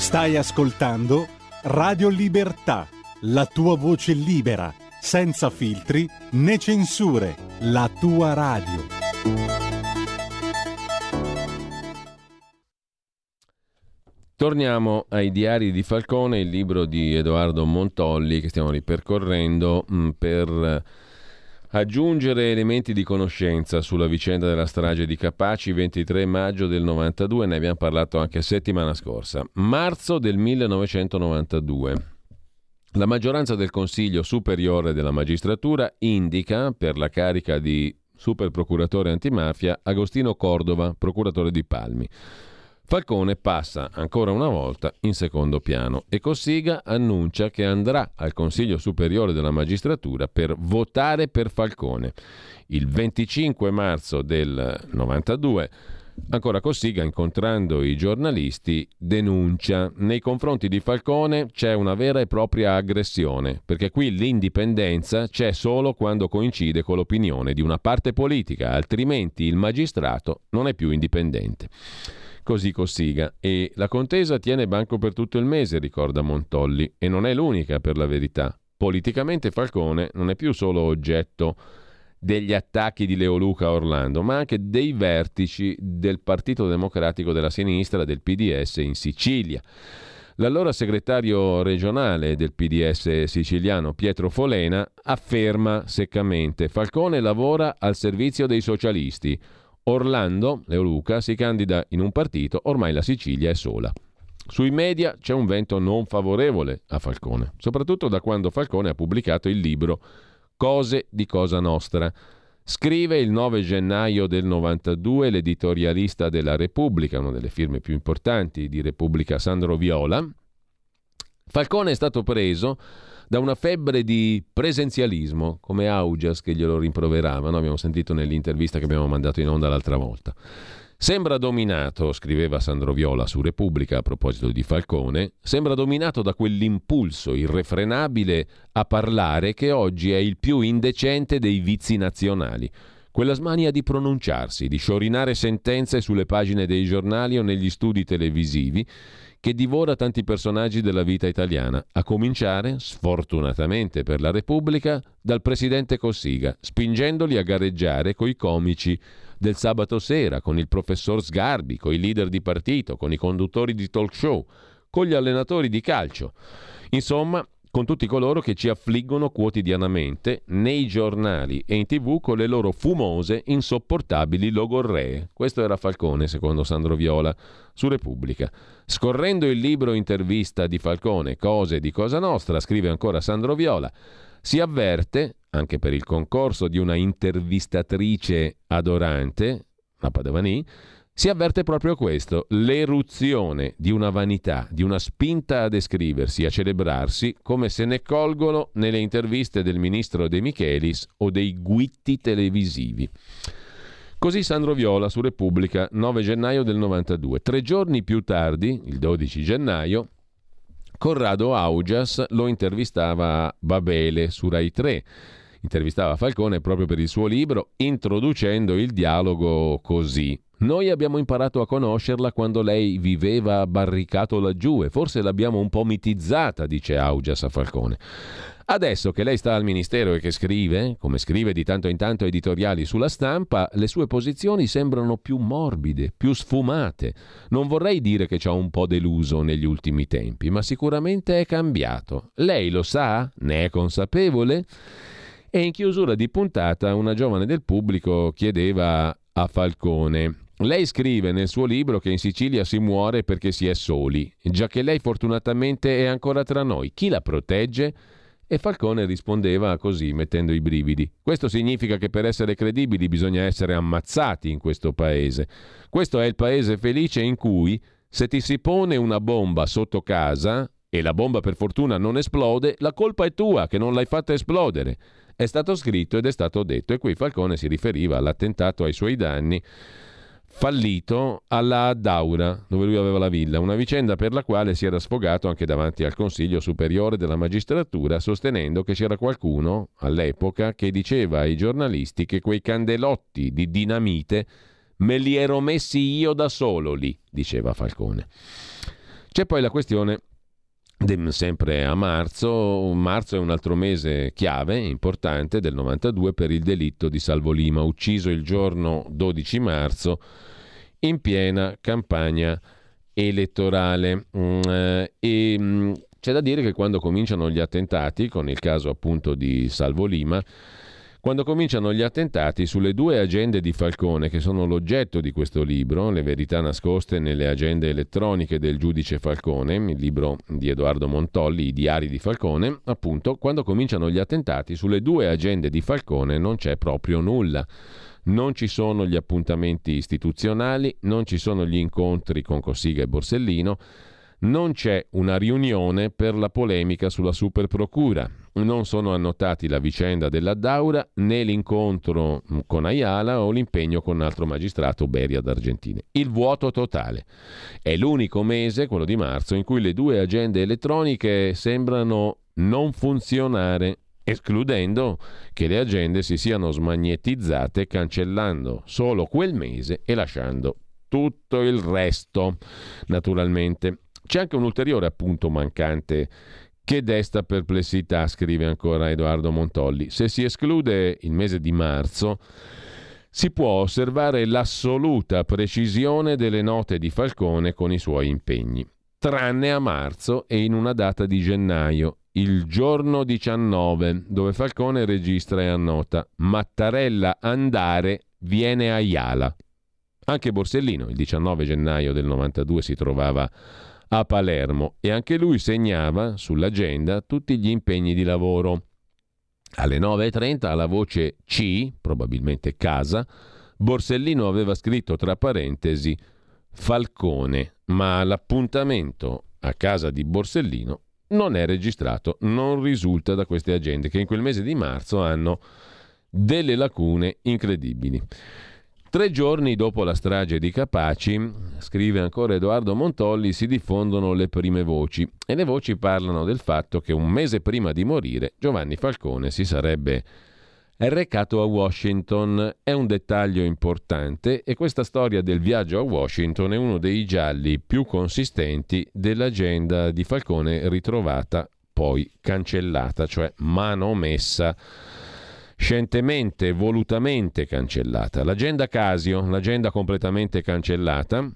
Stai ascoltando Radio Libertà, la tua voce libera, senza filtri né censure, la tua radio. Torniamo ai diari di Falcone, il libro di Edoardo Montolli che stiamo ripercorrendo mh, per aggiungere elementi di conoscenza sulla vicenda della strage di Capaci 23 maggio del 92, ne abbiamo parlato anche settimana scorsa. Marzo del 1992. La maggioranza del Consiglio Superiore della Magistratura indica per la carica di superprocuratore antimafia Agostino Cordova, procuratore di Palmi. Falcone passa ancora una volta in secondo piano e Cossiga annuncia che andrà al Consiglio Superiore della Magistratura per votare per Falcone. Il 25 marzo del 92 Ancora Cossiga, incontrando i giornalisti, denuncia nei confronti di Falcone c'è una vera e propria aggressione, perché qui l'indipendenza c'è solo quando coincide con l'opinione di una parte politica, altrimenti il magistrato non è più indipendente così Cossiga. E la contesa tiene banco per tutto il mese, ricorda Montolli, e non è l'unica per la verità. Politicamente Falcone non è più solo oggetto degli attacchi di Leoluca a Orlando, ma anche dei vertici del Partito Democratico della Sinistra, del PDS in Sicilia. L'allora segretario regionale del PDS siciliano Pietro Folena afferma seccamente Falcone lavora al servizio dei socialisti. Orlando, Leoluca, si candida in un partito, ormai la Sicilia è sola. Sui media c'è un vento non favorevole a Falcone, soprattutto da quando Falcone ha pubblicato il libro Cose di Cosa Nostra. Scrive il 9 gennaio del 92 l'editorialista della Repubblica, una delle firme più importanti di Repubblica Sandro Viola. Falcone è stato preso da una febbre di presenzialismo, come Augias che glielo rimproverava, no? abbiamo sentito nell'intervista che abbiamo mandato in onda l'altra volta. Sembra dominato, scriveva Sandro Viola su Repubblica a proposito di Falcone, sembra dominato da quell'impulso irrefrenabile a parlare che oggi è il più indecente dei vizi nazionali. Quella smania di pronunciarsi, di sciorinare sentenze sulle pagine dei giornali o negli studi televisivi che divora tanti personaggi della vita italiana, a cominciare, sfortunatamente per la Repubblica, dal presidente Cossiga, spingendoli a gareggiare coi comici del sabato sera, con il professor Sgarbi, con i leader di partito, con i conduttori di talk show, con gli allenatori di calcio. Insomma, con tutti coloro che ci affliggono quotidianamente nei giornali e in tv con le loro fumose, insopportabili logorree. Questo era Falcone, secondo Sandro Viola, su Repubblica. Scorrendo il libro intervista di Falcone, Cose di Cosa Nostra, scrive ancora Sandro Viola, si avverte, anche per il concorso di una intervistatrice adorante, la Padovani, si avverte proprio questo, l'eruzione di una vanità, di una spinta a descriversi, a celebrarsi, come se ne colgono nelle interviste del ministro De Michelis o dei guitti televisivi. Così Sandro Viola su Repubblica, 9 gennaio del 92. Tre giorni più tardi, il 12 gennaio, Corrado Augias lo intervistava a Babele su Rai 3 intervistava Falcone proprio per il suo libro, introducendo il dialogo così. Noi abbiamo imparato a conoscerla quando lei viveva barricato laggiù e forse l'abbiamo un po' mitizzata, dice Augias a Falcone. Adesso che lei sta al ministero e che scrive, come scrive di tanto in tanto editoriali sulla stampa, le sue posizioni sembrano più morbide, più sfumate. Non vorrei dire che ci ha un po' deluso negli ultimi tempi, ma sicuramente è cambiato. Lei lo sa? Ne è consapevole? E in chiusura di puntata una giovane del pubblico chiedeva a Falcone lei scrive nel suo libro che in Sicilia si muore perché si è soli, già che lei fortunatamente è ancora tra noi. Chi la protegge? E Falcone rispondeva così, mettendo i brividi. Questo significa che per essere credibili bisogna essere ammazzati in questo paese. Questo è il paese felice in cui, se ti si pone una bomba sotto casa e la bomba per fortuna non esplode, la colpa è tua che non l'hai fatta esplodere. È stato scritto ed è stato detto, e qui Falcone si riferiva all'attentato ai suoi danni fallito alla Daura, dove lui aveva la villa, una vicenda per la quale si era sfogato anche davanti al Consiglio Superiore della Magistratura, sostenendo che c'era qualcuno all'epoca che diceva ai giornalisti che quei candelotti di dinamite me li ero messi io da solo lì, diceva Falcone. C'è poi la questione sempre a marzo. Marzo è un altro mese chiave, importante, del 92 per il delitto di Salvolima, ucciso il giorno 12 marzo in piena campagna elettorale. Mm, eh, e mm, c'è da dire che quando cominciano gli attentati, con il caso appunto di Salvolima, quando cominciano gli attentati sulle due agende di Falcone, che sono l'oggetto di questo libro, Le verità nascoste nelle agende elettroniche del giudice Falcone, il libro di Edoardo Montolli, I diari di Falcone, appunto, quando cominciano gli attentati sulle due agende di Falcone non c'è proprio nulla. Non ci sono gli appuntamenti istituzionali, non ci sono gli incontri con Cossiga e Borsellino, non c'è una riunione per la polemica sulla superprocura. Non sono annotati la vicenda della Daura né l'incontro con Ayala o l'impegno con un altro magistrato Beria d'Argentina. Il vuoto totale. È l'unico mese, quello di marzo, in cui le due agende elettroniche sembrano non funzionare escludendo che le agende si siano smagnetizzate cancellando solo quel mese e lasciando tutto il resto, naturalmente. C'è anche un ulteriore appunto mancante che desta perplessità, scrive ancora Edoardo Montolli. Se si esclude il mese di marzo, si può osservare l'assoluta precisione delle note di Falcone con i suoi impegni, tranne a marzo e in una data di gennaio, il giorno 19, dove Falcone registra e annota Mattarella andare viene a Iala. Anche Borsellino, il 19 gennaio del 92, si trovava a Palermo e anche lui segnava sull'agenda tutti gli impegni di lavoro. Alle 9.30 alla voce C, probabilmente casa, Borsellino aveva scritto tra parentesi Falcone, ma l'appuntamento a casa di Borsellino non è registrato, non risulta da queste agende che in quel mese di marzo hanno delle lacune incredibili. Tre giorni dopo la strage di Capaci, scrive ancora Edoardo Montolli, si diffondono le prime voci e le voci parlano del fatto che un mese prima di morire Giovanni Falcone si sarebbe recato a Washington. È un dettaglio importante e questa storia del viaggio a Washington è uno dei gialli più consistenti dell'agenda di Falcone ritrovata poi cancellata, cioè manomessa scientemente, volutamente cancellata. L'agenda Casio, l'agenda completamente cancellata,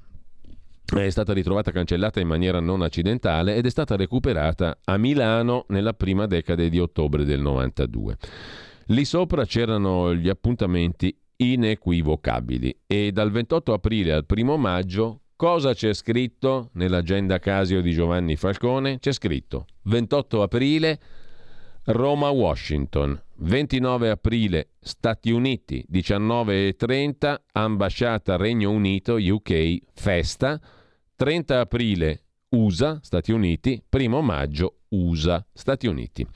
è stata ritrovata cancellata in maniera non accidentale ed è stata recuperata a Milano nella prima decade di ottobre del 92. Lì sopra c'erano gli appuntamenti inequivocabili e dal 28 aprile al 1 maggio cosa c'è scritto nell'agenda Casio di Giovanni Falcone? C'è scritto 28 aprile Roma-Washington, 29 aprile Stati Uniti, 19.30 Ambasciata Regno Unito, UK, festa, 30 aprile USA, Stati Uniti, 1 maggio USA, Stati Uniti.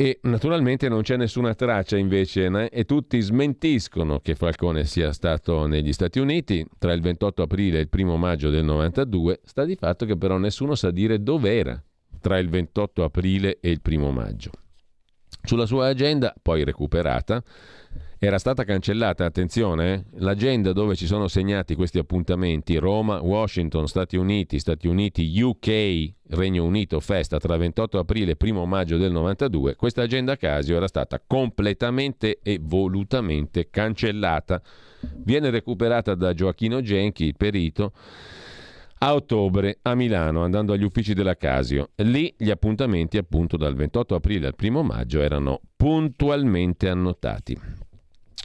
E naturalmente non c'è nessuna traccia invece né? e tutti smentiscono che Falcone sia stato negli Stati Uniti tra il 28 aprile e il 1 maggio del 92, sta di fatto che però nessuno sa dire dov'era tra il 28 aprile e il 1 maggio. Sulla sua agenda, poi recuperata, era stata cancellata, attenzione, eh, l'agenda dove ci sono segnati questi appuntamenti, Roma, Washington, Stati Uniti, Stati Uniti, UK, Regno Unito, festa tra 28 aprile e 1 maggio del 92, questa agenda Casio era stata completamente e volutamente cancellata. Viene recuperata da Gioacchino Genchi, il perito, a ottobre a Milano, andando agli uffici della Casio. Lì gli appuntamenti appunto dal 28 aprile al 1 maggio erano puntualmente annotati.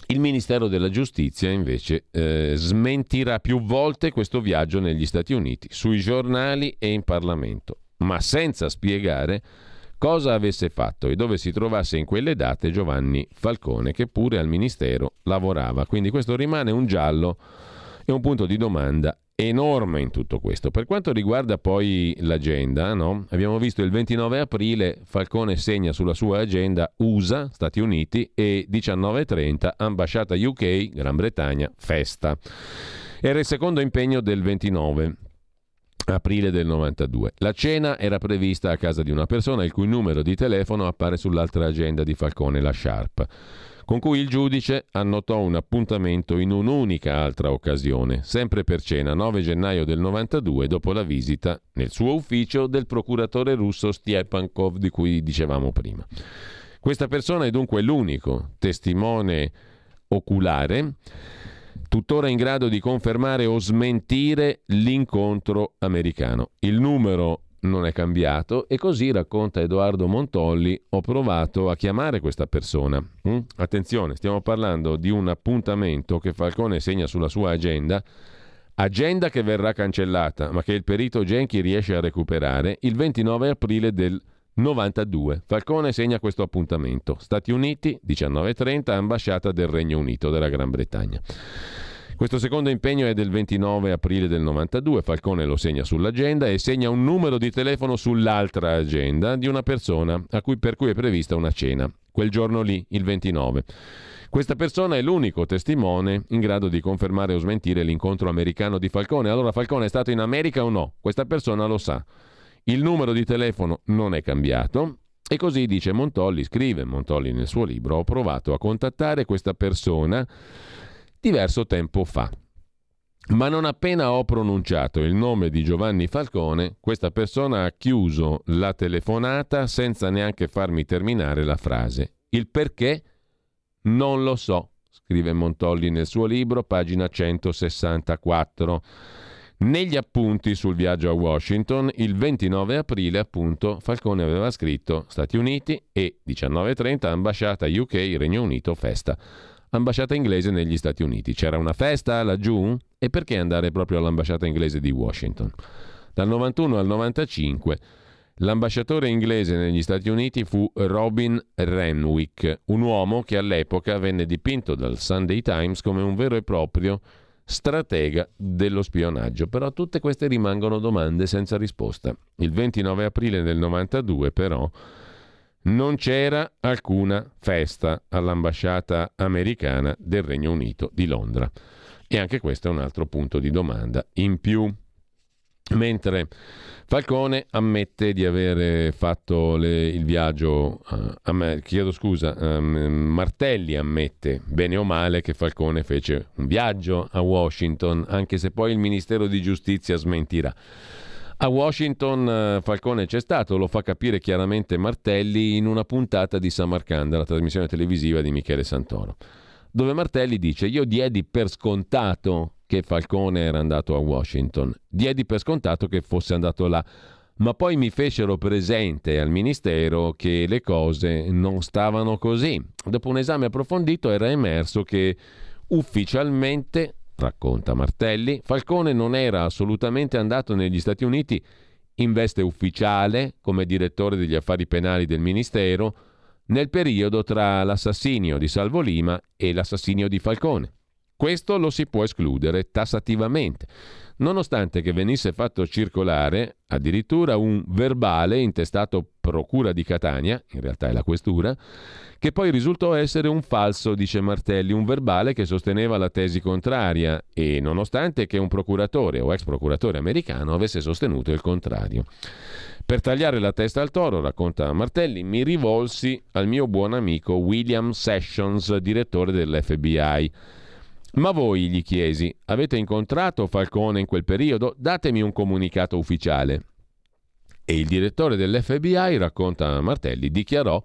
Il Ministero della Giustizia invece eh, smentirà più volte questo viaggio negli Stati Uniti, sui giornali e in Parlamento, ma senza spiegare cosa avesse fatto e dove si trovasse in quelle date Giovanni Falcone, che pure al Ministero lavorava. Quindi questo rimane un giallo e un punto di domanda enorme in tutto questo. Per quanto riguarda poi l'agenda, no? abbiamo visto il 29 aprile Falcone segna sulla sua agenda USA, Stati Uniti e 19.30 ambasciata UK, Gran Bretagna, festa. Era il secondo impegno del 29 aprile del 92. La cena era prevista a casa di una persona il cui numero di telefono appare sull'altra agenda di Falcone, la Sharp con cui il giudice annotò un appuntamento in un'unica altra occasione, sempre per cena 9 gennaio del 92 dopo la visita nel suo ufficio del procuratore russo Stiepankov di cui dicevamo prima. Questa persona è dunque l'unico testimone oculare tuttora in grado di confermare o smentire l'incontro americano. Il numero non è cambiato e così racconta Edoardo Montolli ho provato a chiamare questa persona. Mm? Attenzione, stiamo parlando di un appuntamento che Falcone segna sulla sua agenda, agenda che verrà cancellata ma che il perito Genchi riesce a recuperare il 29 aprile del 92. Falcone segna questo appuntamento. Stati Uniti 19.30, ambasciata del Regno Unito della Gran Bretagna. Questo secondo impegno è del 29 aprile del 92, Falcone lo segna sull'agenda e segna un numero di telefono sull'altra agenda di una persona cui, per cui è prevista una cena, quel giorno lì, il 29. Questa persona è l'unico testimone in grado di confermare o smentire l'incontro americano di Falcone. Allora Falcone è stato in America o no? Questa persona lo sa. Il numero di telefono non è cambiato, e così dice Montolli, scrive Montolli nel suo libro, ho provato a contattare questa persona diverso tempo fa. Ma non appena ho pronunciato il nome di Giovanni Falcone, questa persona ha chiuso la telefonata senza neanche farmi terminare la frase. Il perché? Non lo so, scrive Montolli nel suo libro, pagina 164. Negli appunti sul viaggio a Washington, il 29 aprile, appunto, Falcone aveva scritto Stati Uniti e 19.30 ambasciata UK Regno Unito festa ambasciata inglese negli Stati Uniti. C'era una festa laggiù? E perché andare proprio all'ambasciata inglese di Washington? Dal 91 al 95 l'ambasciatore inglese negli Stati Uniti fu Robin Renwick, un uomo che all'epoca venne dipinto dal Sunday Times come un vero e proprio stratega dello spionaggio. Però tutte queste rimangono domande senza risposta. Il 29 aprile del 92 però non c'era alcuna festa all'ambasciata americana del Regno Unito di Londra. E anche questo è un altro punto di domanda in più. Mentre Falcone ammette di aver fatto le, il viaggio, uh, amm- chiedo scusa, um, Martelli ammette bene o male che Falcone fece un viaggio a Washington, anche se poi il Ministero di Giustizia smentirà. A Washington eh, Falcone c'è stato, lo fa capire chiaramente Martelli in una puntata di Samarcanda, la trasmissione televisiva di Michele Santoro, dove Martelli dice io diedi per scontato che Falcone era andato a Washington, diedi per scontato che fosse andato là, ma poi mi fecero presente al Ministero che le cose non stavano così. Dopo un esame approfondito era emerso che ufficialmente racconta Martelli, Falcone non era assolutamente andato negli Stati Uniti in veste ufficiale come direttore degli affari penali del Ministero nel periodo tra l'assassinio di Salvo Lima e l'assassinio di Falcone. Questo lo si può escludere tassativamente, nonostante che venisse fatto circolare addirittura un verbale intestato Procura di Catania, in realtà è la questura, che poi risultò essere un falso, dice Martelli, un verbale che sosteneva la tesi contraria e nonostante che un procuratore o ex procuratore americano avesse sostenuto il contrario. Per tagliare la testa al toro, racconta Martelli, mi rivolsi al mio buon amico William Sessions, direttore dell'FBI. Ma voi, gli chiesi, avete incontrato Falcone in quel periodo? Datemi un comunicato ufficiale. E il direttore dell'FBI, racconta Martelli, dichiarò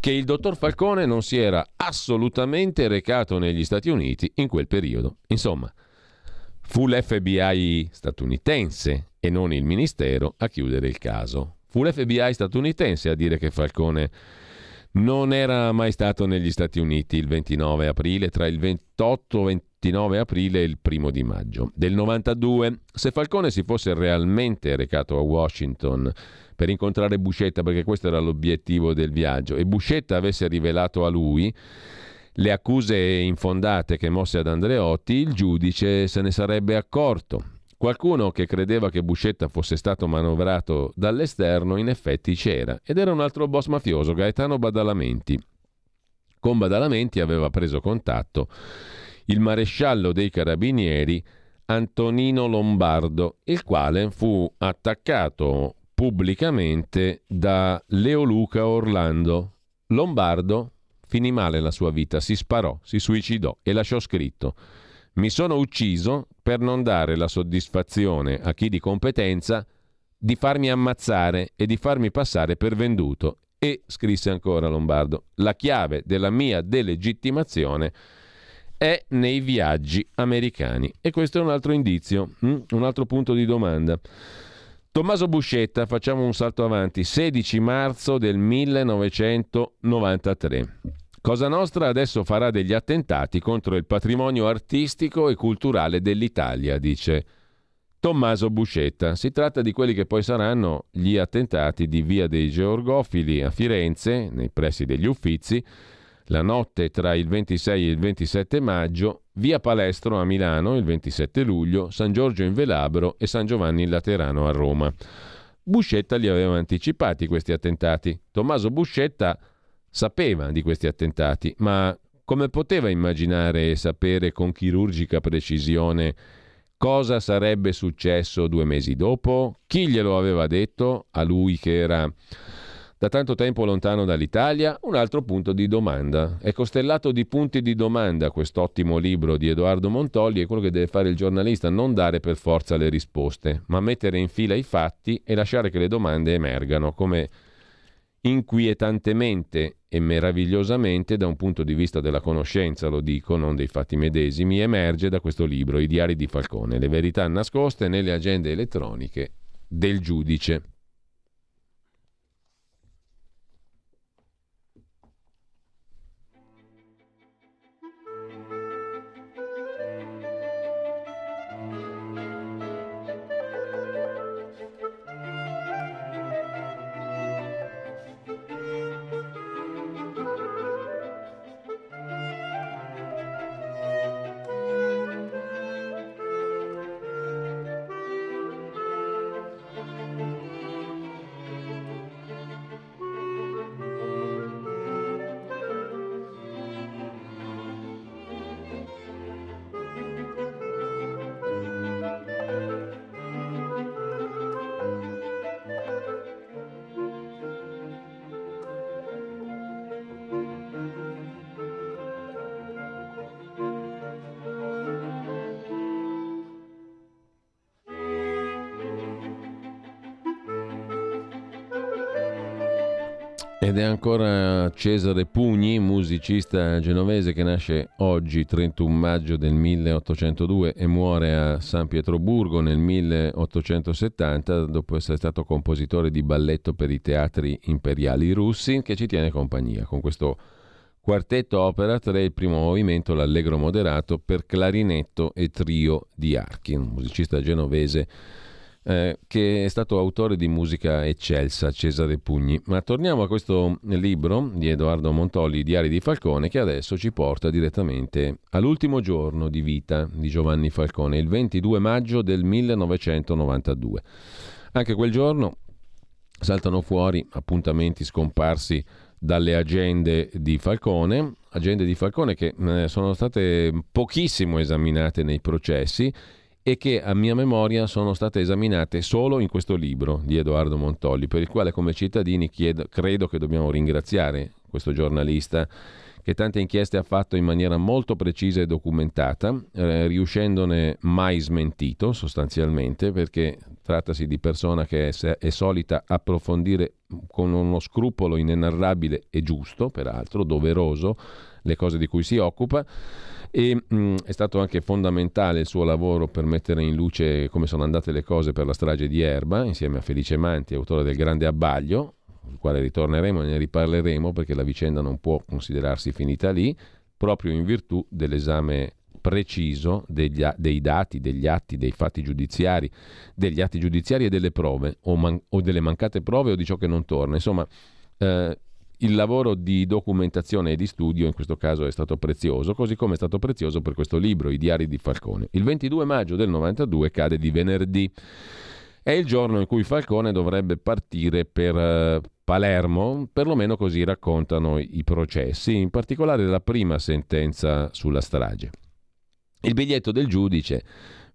che il dottor Falcone non si era assolutamente recato negli Stati Uniti in quel periodo. Insomma, fu l'FBI statunitense e non il Ministero a chiudere il caso. Fu l'FBI statunitense a dire che Falcone non era mai stato negli Stati Uniti il 29 aprile, tra il 28 e 29 aprile e il primo di maggio del 92. Se Falcone si fosse realmente recato a Washington per incontrare Buscetta, perché questo era l'obiettivo del viaggio, e Buscetta avesse rivelato a lui le accuse infondate che mosse ad Andreotti, il giudice se ne sarebbe accorto. Qualcuno che credeva che Buscetta fosse stato manovrato dall'esterno in effetti c'era ed era un altro boss mafioso, Gaetano Badalamenti. Con Badalamenti aveva preso contatto il maresciallo dei carabinieri Antonino Lombardo, il quale fu attaccato pubblicamente da Leoluca Orlando. Lombardo finì male la sua vita, si sparò, si suicidò e lasciò scritto mi sono ucciso per non dare la soddisfazione a chi di competenza di farmi ammazzare e di farmi passare per venduto. E, scrisse ancora Lombardo, la chiave della mia delegittimazione è nei viaggi americani. E questo è un altro indizio, hm? un altro punto di domanda. Tommaso Buscetta, facciamo un salto avanti, 16 marzo del 1993. Cosa Nostra adesso farà degli attentati contro il patrimonio artistico e culturale dell'Italia, dice Tommaso Buscetta. Si tratta di quelli che poi saranno gli attentati di Via dei Georgofili a Firenze, nei pressi degli Uffizi, la notte tra il 26 e il 27 maggio, via Palestro a Milano il 27 luglio, San Giorgio in Velabro e San Giovanni in Laterano a Roma. Buscetta li aveva anticipati questi attentati. Tommaso Buscetta sapeva di questi attentati, ma come poteva immaginare e sapere con chirurgica precisione cosa sarebbe successo due mesi dopo? Chi glielo aveva detto a lui che era da tanto tempo lontano dall'Italia, un altro punto di domanda. È costellato di punti di domanda quest'ottimo libro di Edoardo Montolli, è quello che deve fare il giornalista, non dare per forza le risposte, ma mettere in fila i fatti e lasciare che le domande emergano, come inquietantemente e meravigliosamente da un punto di vista della conoscenza, lo dico, non dei fatti medesimi, emerge da questo libro, I diari di Falcone, le verità nascoste nelle agende elettroniche del giudice. Ed è ancora Cesare Pugni, musicista genovese che nasce oggi, 31 maggio del 1802 e muore a San Pietroburgo nel 1870 dopo essere stato compositore di balletto per i teatri imperiali russi che ci tiene compagnia. Con questo quartetto opera 3, il primo movimento, l'allegro moderato per clarinetto e trio di archi, un musicista genovese eh, che è stato autore di musica eccelsa, Cesare Pugni. Ma torniamo a questo libro di Edoardo Montolli, Diari di Falcone, che adesso ci porta direttamente all'ultimo giorno di vita di Giovanni Falcone, il 22 maggio del 1992. Anche quel giorno saltano fuori appuntamenti scomparsi dalle agende di Falcone, agende di Falcone che eh, sono state pochissimo esaminate nei processi e che a mia memoria sono state esaminate solo in questo libro di Edoardo Montolli, per il quale come cittadini chiedo, credo che dobbiamo ringraziare questo giornalista che tante inchieste ha fatto in maniera molto precisa e documentata, eh, riuscendone mai smentito sostanzialmente, perché trattasi di persona che è, è solita approfondire con uno scrupolo inenarrabile e giusto, peraltro, doveroso, le cose di cui si occupa e mh, è stato anche fondamentale il suo lavoro per mettere in luce come sono andate le cose per la strage di Erba, insieme a Felice Manti, autore del Grande Abbaglio, sul quale ritorneremo e ne riparleremo perché la vicenda non può considerarsi finita lì, proprio in virtù dell'esame preciso degli, dei dati, degli atti, dei fatti giudiziari, degli atti giudiziari e delle prove, o, man, o delle mancate prove o di ciò che non torna. Insomma, eh, il lavoro di documentazione e di studio in questo caso è stato prezioso, così come è stato prezioso per questo libro, I diari di Falcone. Il 22 maggio del 92 cade di venerdì. È il giorno in cui Falcone dovrebbe partire per uh, Palermo, perlomeno così raccontano i processi, in particolare la prima sentenza sulla strage. Il biglietto del giudice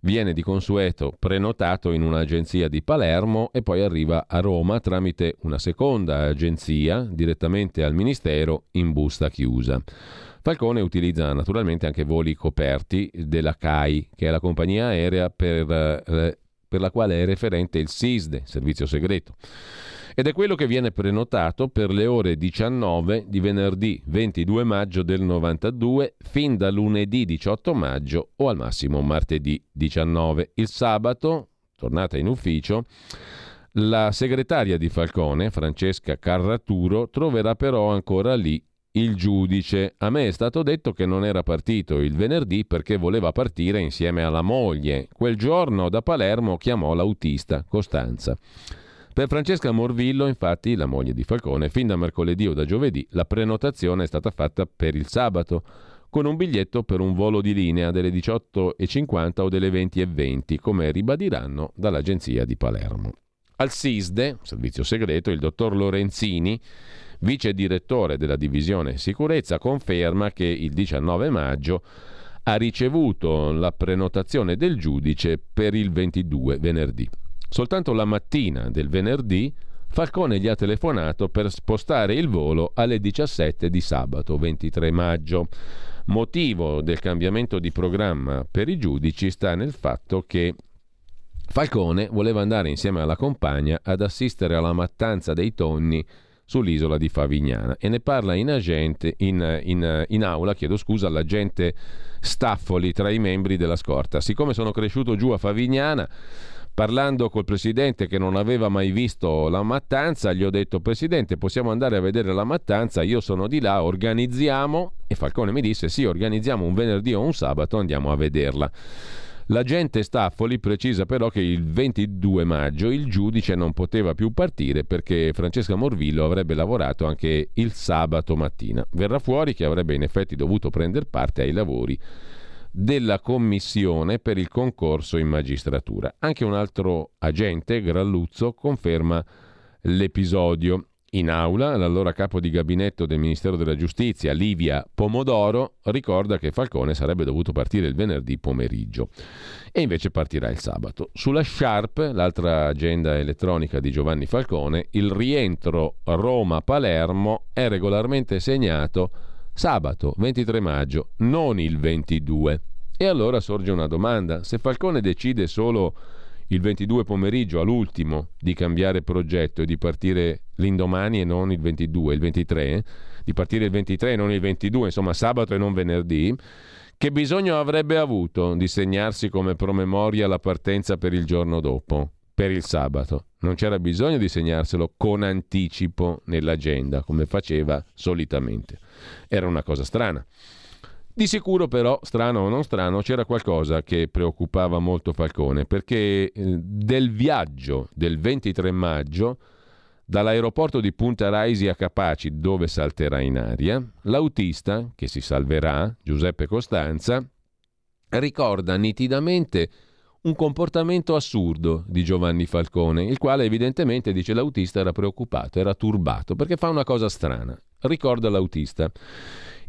viene di consueto prenotato in un'agenzia di Palermo e poi arriva a Roma tramite una seconda agenzia direttamente al Ministero in busta chiusa. Falcone utilizza naturalmente anche voli coperti della CAI, che è la compagnia aerea per, eh, per la quale è referente il SISDE, servizio segreto ed è quello che viene prenotato per le ore 19 di venerdì 22 maggio del 92 fin da lunedì 18 maggio o al massimo martedì 19. Il sabato, tornata in ufficio, la segretaria di Falcone, Francesca Carraturo, troverà però ancora lì il giudice. A me è stato detto che non era partito il venerdì perché voleva partire insieme alla moglie. Quel giorno da Palermo chiamò l'autista Costanza. Per Francesca Morvillo, infatti, la moglie di Falcone, fin da mercoledì o da giovedì, la prenotazione è stata fatta per il sabato, con un biglietto per un volo di linea delle 18.50 o delle 20.20, come ribadiranno dall'agenzia di Palermo. Al SISDE, servizio segreto, il dottor Lorenzini, vice direttore della divisione sicurezza, conferma che il 19 maggio ha ricevuto la prenotazione del giudice per il 22 venerdì. Soltanto la mattina del venerdì Falcone gli ha telefonato per spostare il volo alle 17 di sabato 23 maggio. Motivo del cambiamento di programma per i giudici sta nel fatto che Falcone voleva andare insieme alla compagna ad assistere alla mattanza dei tonni sull'isola di Favignana e ne parla in, agente, in, in, in aula, chiedo scusa, l'agente Staffoli tra i membri della scorta. Siccome sono cresciuto giù a Favignana Parlando col presidente che non aveva mai visto la mattanza, gli ho detto: Presidente, possiamo andare a vedere la mattanza? Io sono di là, organizziamo. E Falcone mi disse: Sì, organizziamo un venerdì o un sabato, andiamo a vederla. L'agente Staffoli precisa però che il 22 maggio il giudice non poteva più partire perché Francesca Morvillo avrebbe lavorato anche il sabato mattina. Verrà fuori che avrebbe in effetti dovuto prendere parte ai lavori della commissione per il concorso in magistratura. Anche un altro agente, Gralluzzo, conferma l'episodio. In aula, l'allora capo di gabinetto del Ministero della Giustizia, Livia Pomodoro, ricorda che Falcone sarebbe dovuto partire il venerdì pomeriggio e invece partirà il sabato. Sulla Sharp, l'altra agenda elettronica di Giovanni Falcone, il rientro Roma-Palermo è regolarmente segnato sabato 23 maggio, non il 22. E allora sorge una domanda, se Falcone decide solo il 22 pomeriggio all'ultimo di cambiare progetto e di partire l'indomani e non il 22, il 23, di partire il 23 e non il 22, insomma sabato e non venerdì, che bisogno avrebbe avuto di segnarsi come promemoria la partenza per il giorno dopo, per il sabato? Non c'era bisogno di segnarselo con anticipo nell'agenda, come faceva solitamente. Era una cosa strana. Di sicuro però, strano o non strano, c'era qualcosa che preoccupava molto Falcone, perché eh, del viaggio del 23 maggio dall'aeroporto di Punta Raisi a Capaci, dove salterà in aria, l'autista, che si salverà, Giuseppe Costanza, ricorda nitidamente un comportamento assurdo di Giovanni Falcone, il quale evidentemente, dice l'autista, era preoccupato, era turbato, perché fa una cosa strana. Ricorda l'autista.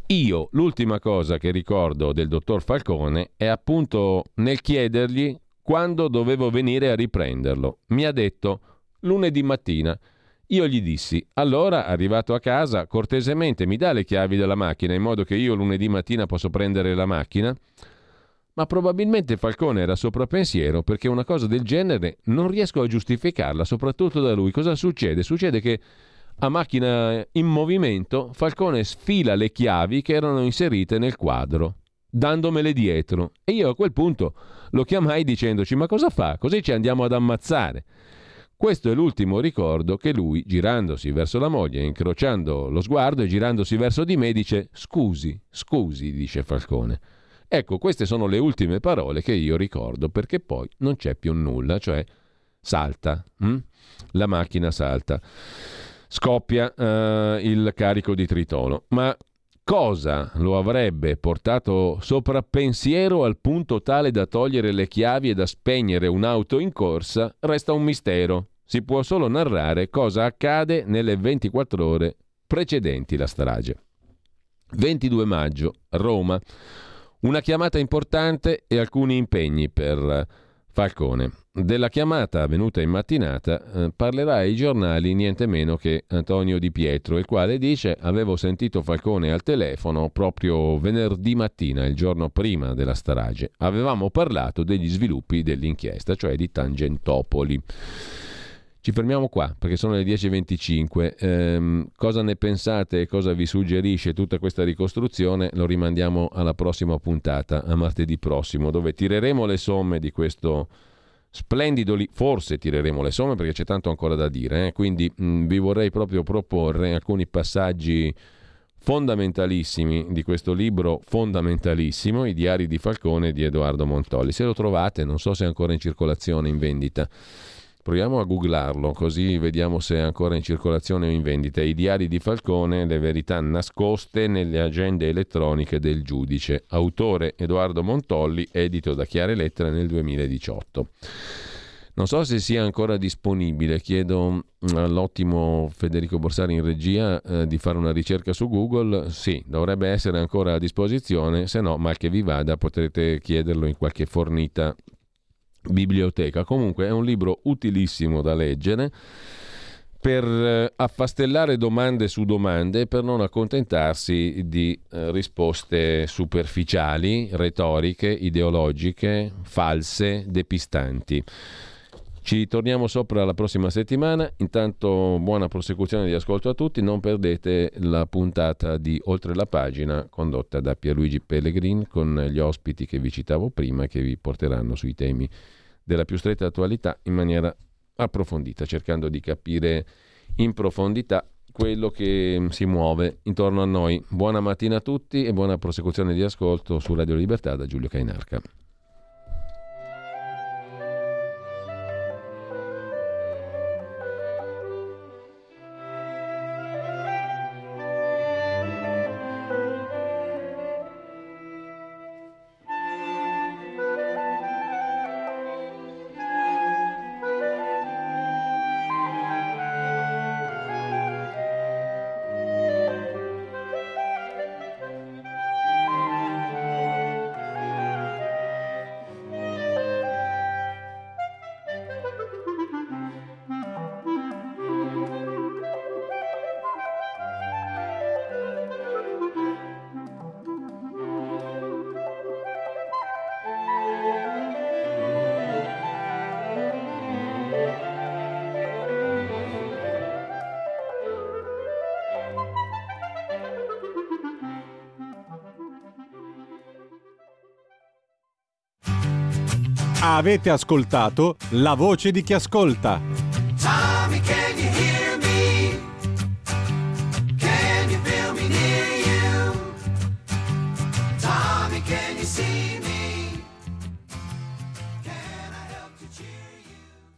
Io l'ultima cosa che ricordo del dottor Falcone è appunto nel chiedergli quando dovevo venire a riprenderlo. Mi ha detto lunedì mattina. Io gli dissi, allora arrivato a casa, cortesemente mi dà le chiavi della macchina in modo che io lunedì mattina posso prendere la macchina? Ma probabilmente Falcone era sopra pensiero perché una cosa del genere non riesco a giustificarla, soprattutto da lui. Cosa succede? Succede che a macchina in movimento, Falcone sfila le chiavi che erano inserite nel quadro, dandomele dietro. E io a quel punto lo chiamai dicendoci: Ma cosa fa? Così ci andiamo ad ammazzare. Questo è l'ultimo ricordo che lui, girandosi verso la moglie, incrociando lo sguardo e girandosi verso di me, dice: Scusi, scusi, dice Falcone. Ecco, queste sono le ultime parole che io ricordo, perché poi non c'è più nulla, cioè salta. Hm? La macchina salta scoppia eh, il carico di tritolo. Ma cosa lo avrebbe portato soprappensiero al punto tale da togliere le chiavi e da spegnere un'auto in corsa resta un mistero. Si può solo narrare cosa accade nelle 24 ore precedenti la strage. 22 maggio, Roma. Una chiamata importante e alcuni impegni per Falcone. Della chiamata avvenuta in mattinata eh, parlerà ai giornali niente meno che Antonio Di Pietro, il quale dice avevo sentito Falcone al telefono proprio venerdì mattina, il giorno prima della strage. Avevamo parlato degli sviluppi dell'inchiesta, cioè di Tangentopoli. Ci fermiamo qua perché sono le 10.25. Ehm, cosa ne pensate e cosa vi suggerisce tutta questa ricostruzione? Lo rimandiamo alla prossima puntata, a martedì prossimo, dove tireremo le somme di questo splendido lì, forse tireremo le somme perché c'è tanto ancora da dire, eh? quindi mh, vi vorrei proprio proporre alcuni passaggi fondamentalissimi di questo libro fondamentalissimo, I diari di Falcone di Edoardo Montolli. Se lo trovate, non so se è ancora in circolazione, in vendita. Proviamo a googlarlo così vediamo se è ancora in circolazione o in vendita. I diari di Falcone, le verità nascoste nelle agende elettroniche del giudice. Autore Edoardo Montolli, edito da Chiare Lettere nel 2018. Non so se sia ancora disponibile, chiedo mm, all'ottimo Federico Borsari in regia eh, di fare una ricerca su Google. Sì, dovrebbe essere ancora a disposizione, se no, mal che vi vada, potrete chiederlo in qualche fornita biblioteca. Comunque è un libro utilissimo da leggere per eh, affastellare domande su domande e per non accontentarsi di eh, risposte superficiali, retoriche, ideologiche, false, depistanti. Ci torniamo sopra la prossima settimana. Intanto buona prosecuzione di ascolto a tutti. Non perdete la puntata di Oltre la pagina condotta da Pierluigi Pellegrin con gli ospiti che vi citavo prima che vi porteranno sui temi della più stretta attualità in maniera approfondita, cercando di capire in profondità quello che si muove intorno a noi. Buona mattina a tutti e buona prosecuzione di ascolto su Radio Libertà da Giulio Cainarca. Avete ascoltato La voce di chi ascolta.